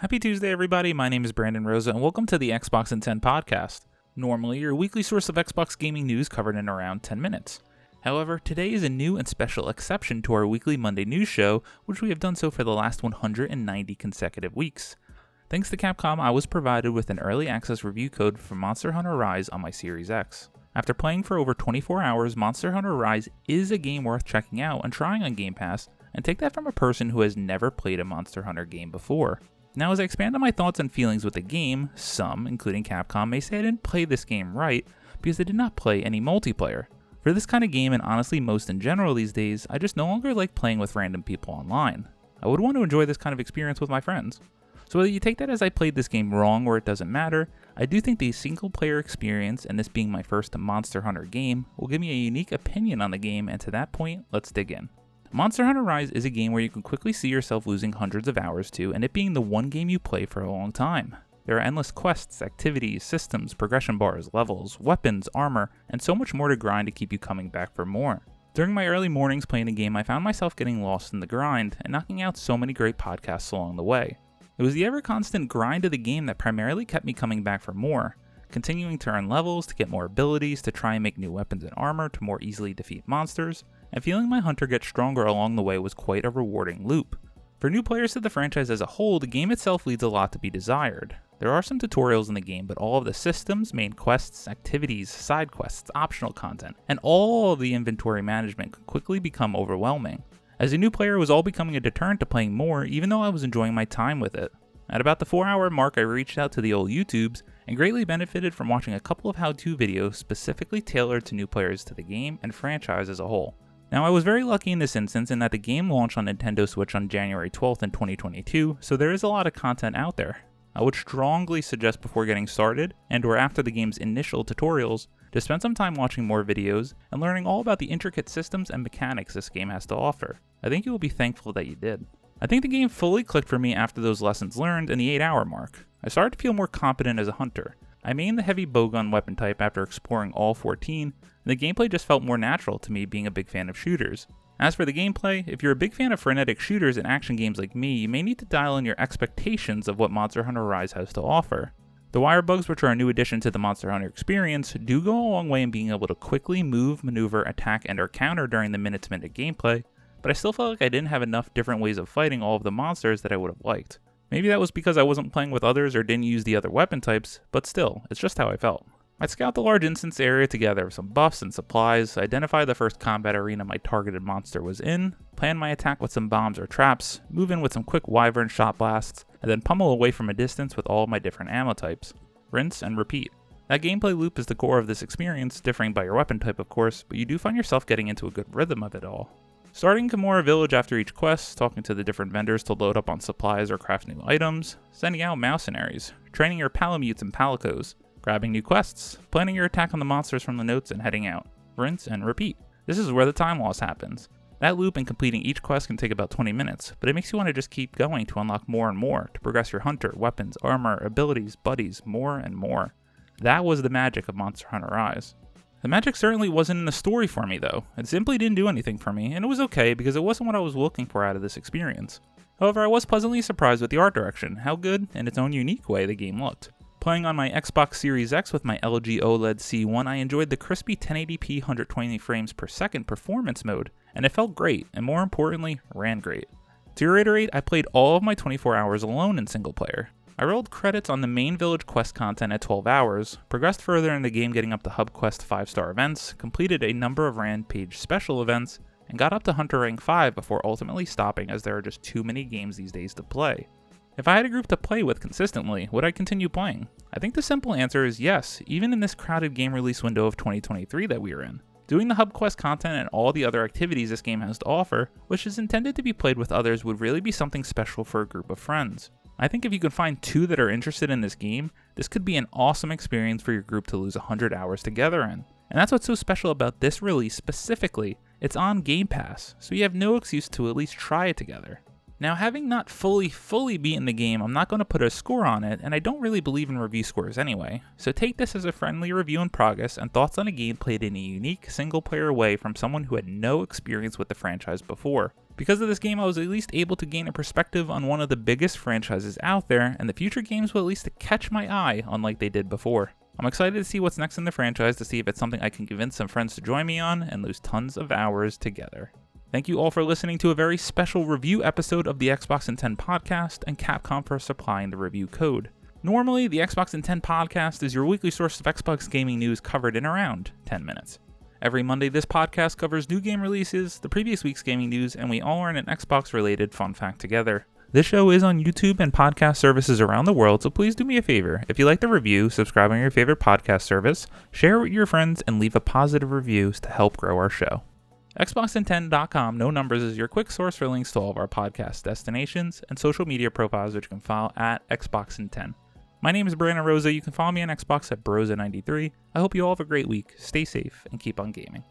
Happy Tuesday, everybody. My name is Brandon Rosa, and welcome to the Xbox in 10 podcast. Normally, your weekly source of Xbox gaming news covered in around 10 minutes. However, today is a new and special exception to our weekly Monday news show, which we have done so for the last 190 consecutive weeks. Thanks to Capcom, I was provided with an early access review code for Monster Hunter Rise on my Series X. After playing for over 24 hours, Monster Hunter Rise is a game worth checking out and trying on Game Pass, and take that from a person who has never played a Monster Hunter game before. Now, as I expand on my thoughts and feelings with the game, some, including Capcom, may say I didn't play this game right because I did not play any multiplayer. For this kind of game, and honestly most in general these days, I just no longer like playing with random people online. I would want to enjoy this kind of experience with my friends. So whether you take that as I played this game wrong or it doesn't matter, I do think the single player experience, and this being my first Monster Hunter game, will give me a unique opinion on the game, and to that point, let's dig in. Monster Hunter Rise is a game where you can quickly see yourself losing hundreds of hours to, and it being the one game you play for a long time. There are endless quests, activities, systems, progression bars, levels, weapons, armor, and so much more to grind to keep you coming back for more. During my early mornings playing the game, I found myself getting lost in the grind and knocking out so many great podcasts along the way. It was the ever constant grind of the game that primarily kept me coming back for more, continuing to earn levels to get more abilities to try and make new weapons and armor to more easily defeat monsters, and feeling my hunter get stronger along the way was quite a rewarding loop. For new players to the franchise as a whole, the game itself leaves a lot to be desired. There are some tutorials in the game, but all of the systems, main quests, activities, side quests, optional content, and all of the inventory management can quickly become overwhelming. As a new player, it was all becoming a deterrent to playing more, even though I was enjoying my time with it. At about the 4 hour mark, I reached out to the old YouTubes and greatly benefited from watching a couple of how to videos specifically tailored to new players to the game and franchise as a whole. Now, I was very lucky in this instance in that the game launched on Nintendo Switch on January 12th in 2022, so there is a lot of content out there. I would strongly suggest before getting started and or after the game's initial tutorials to spend some time watching more videos and learning all about the intricate systems and mechanics this game has to offer. I think you will be thankful that you did. I think the game fully clicked for me after those lessons learned in the 8 hour mark. I started to feel more competent as a hunter. I mained the heavy bowgun weapon type after exploring all 14, and the gameplay just felt more natural to me being a big fan of shooters. As for the gameplay, if you're a big fan of frenetic shooters and action games like me, you may need to dial in your expectations of what Monster Hunter Rise has to offer. The wire bugs, which are a new addition to the Monster Hunter experience, do go a long way in being able to quickly move, maneuver, attack, and or counter during the minute to minute gameplay, but I still felt like I didn't have enough different ways of fighting all of the monsters that I would have liked. Maybe that was because I wasn't playing with others or didn't use the other weapon types, but still, it's just how I felt. I'd scout the large instance area to gather some buffs and supplies, identify the first combat arena my targeted monster was in, plan my attack with some bombs or traps, move in with some quick wyvern shot blasts, and then pummel away from a distance with all my different ammo types. Rinse and repeat. That gameplay loop is the core of this experience, differing by your weapon type of course, but you do find yourself getting into a good rhythm of it all. Starting Kamura Village after each quest, talking to the different vendors to load up on supplies or craft new items, sending out mercenaries, training your palamutes and palicos, grabbing new quests, planning your attack on the monsters from the notes and heading out. Rinse and repeat. This is where the time loss happens. That loop and completing each quest can take about 20 minutes, but it makes you want to just keep going to unlock more and more, to progress your hunter, weapons, armor, abilities, buddies, more and more. That was the magic of Monster Hunter Rise. The magic certainly wasn't in the story for me, though. It simply didn't do anything for me, and it was okay because it wasn't what I was looking for out of this experience. However, I was pleasantly surprised with the art direction, how good, in its own unique way, the game looked. Playing on my Xbox Series X with my LG OLED C1, I enjoyed the crispy 1080p 120 frames per second performance mode, and it felt great, and more importantly, ran great. To reiterate, I played all of my 24 hours alone in single player. I rolled credits on the main village quest content at 12 hours, progressed further in the game getting up to hub quest 5 star events, completed a number of Rampage special events, and got up to Hunter rank 5 before ultimately stopping as there are just too many games these days to play. If I had a group to play with consistently, would I continue playing? I think the simple answer is yes, even in this crowded game release window of 2023 that we are in. Doing the hub quest content and all the other activities this game has to offer, which is intended to be played with others, would really be something special for a group of friends. I think if you can find two that are interested in this game, this could be an awesome experience for your group to lose 100 hours together in. And that's what's so special about this release specifically. It's on Game Pass, so you have no excuse to at least try it together. Now, having not fully, fully beaten the game, I'm not going to put a score on it, and I don't really believe in review scores anyway, so take this as a friendly review in progress and thoughts on a game played in a unique, single player way from someone who had no experience with the franchise before. Because of this game, I was at least able to gain a perspective on one of the biggest franchises out there, and the future games will at least catch my eye, unlike they did before. I'm excited to see what's next in the franchise to see if it's something I can convince some friends to join me on and lose tons of hours together. Thank you all for listening to a very special review episode of the Xbox in 10 podcast and Capcom for supplying the review code. Normally, the Xbox in 10 podcast is your weekly source of Xbox gaming news covered in around 10 minutes. Every Monday, this podcast covers new game releases, the previous week's gaming news, and we all learn an Xbox related fun fact together. This show is on YouTube and podcast services around the world, so please do me a favor. If you like the review, subscribe on your favorite podcast service, share it with your friends, and leave a positive review to help grow our show. Xbox10.com, no numbers, is your quick source for links to all of our podcast destinations and social media profiles, which you can follow at Xbox10. My name is Brandon Rosa. You can follow me on Xbox at Brosa93. I hope you all have a great week. Stay safe and keep on gaming.